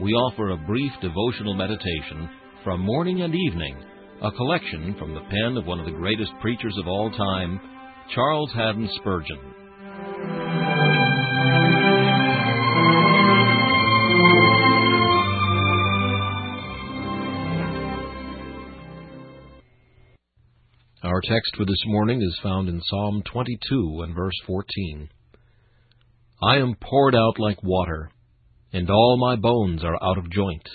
we offer a brief devotional meditation from morning and evening, a collection from the pen of one of the greatest preachers of all time, Charles Haddon Spurgeon. Our text for this morning is found in Psalm 22 and verse 14. I am poured out like water and all my bones are out of joint.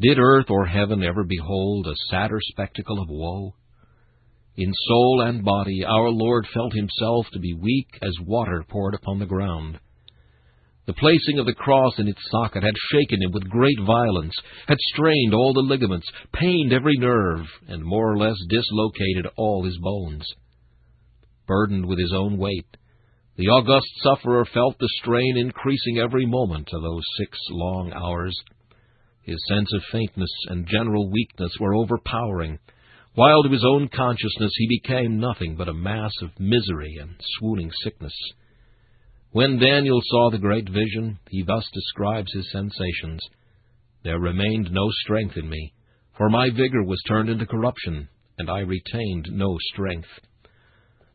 Did earth or heaven ever behold a sadder spectacle of woe? In soul and body our Lord felt himself to be weak as water poured upon the ground. The placing of the cross in its socket had shaken him with great violence, had strained all the ligaments, pained every nerve, and more or less dislocated all his bones. Burdened with his own weight, the august sufferer felt the strain increasing every moment of those six long hours. His sense of faintness and general weakness were overpowering, while to his own consciousness he became nothing but a mass of misery and swooning sickness. When Daniel saw the great vision, he thus describes his sensations. There remained no strength in me, for my vigor was turned into corruption, and I retained no strength.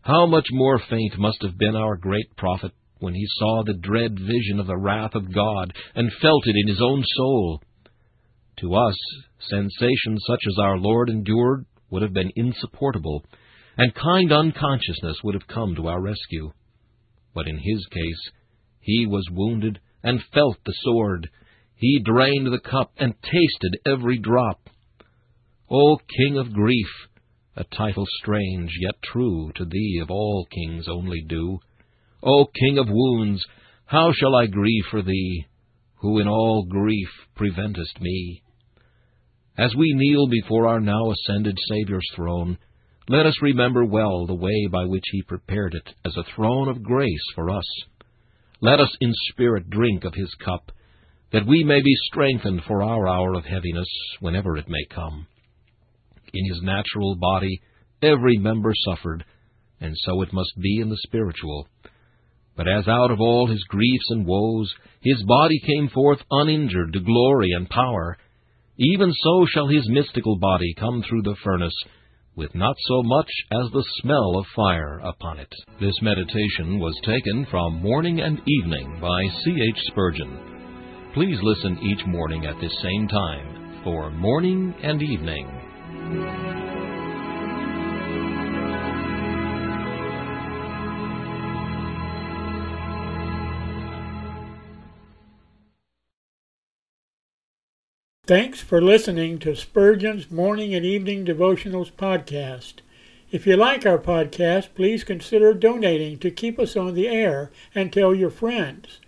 How much more faint must have been our great prophet when he saw the dread vision of the wrath of God and felt it in his own soul. To us, sensations such as our Lord endured would have been insupportable, and kind unconsciousness would have come to our rescue. But in his case, he was wounded and felt the sword. He drained the cup and tasted every drop. O King of grief! A title strange, yet true, to thee of all kings only due. O King of wounds, how shall I grieve for thee, who in all grief preventest me? As we kneel before our now ascended Saviour's throne, let us remember well the way by which he prepared it as a throne of grace for us. Let us in spirit drink of his cup, that we may be strengthened for our hour of heaviness, whenever it may come in his natural body every member suffered, and so it must be in the spiritual. But as out of all his griefs and woes his body came forth uninjured to glory and power, even so shall his mystical body come through the furnace, with not so much as the smell of fire upon it. This meditation was taken from Morning and Evening by C. H. Spurgeon. Please listen each morning at this same time for Morning and Evening. Thanks for listening to Spurgeon's Morning and Evening Devotionals podcast. If you like our podcast, please consider donating to keep us on the air and tell your friends.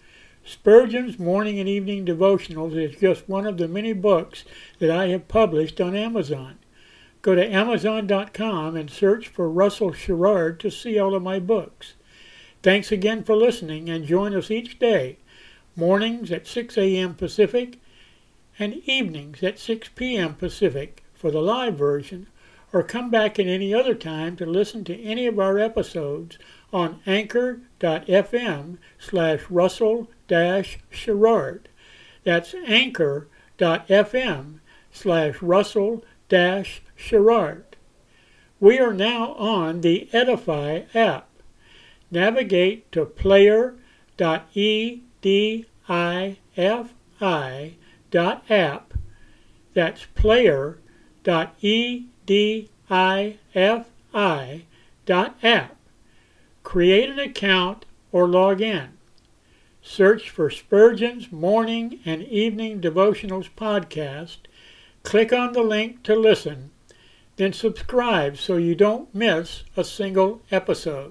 Spurgeon's Morning and Evening Devotionals is just one of the many books that I have published on Amazon. Go to Amazon.com and search for Russell Sherrard to see all of my books. Thanks again for listening and join us each day, mornings at 6 a.m. Pacific and evenings at 6 p.m. Pacific for the live version, or come back at any other time to listen to any of our episodes on anchor.fm slash russell sherrard. That's anchor.fm slash russell sherrard. We are now on the Edify app. Navigate to player.edifi dot app. That's player dot e d i f i dot app. Create an account or log in. Search for Spurgeon's Morning and Evening Devotionals podcast. Click on the link to listen, then subscribe so you don't miss a single episode.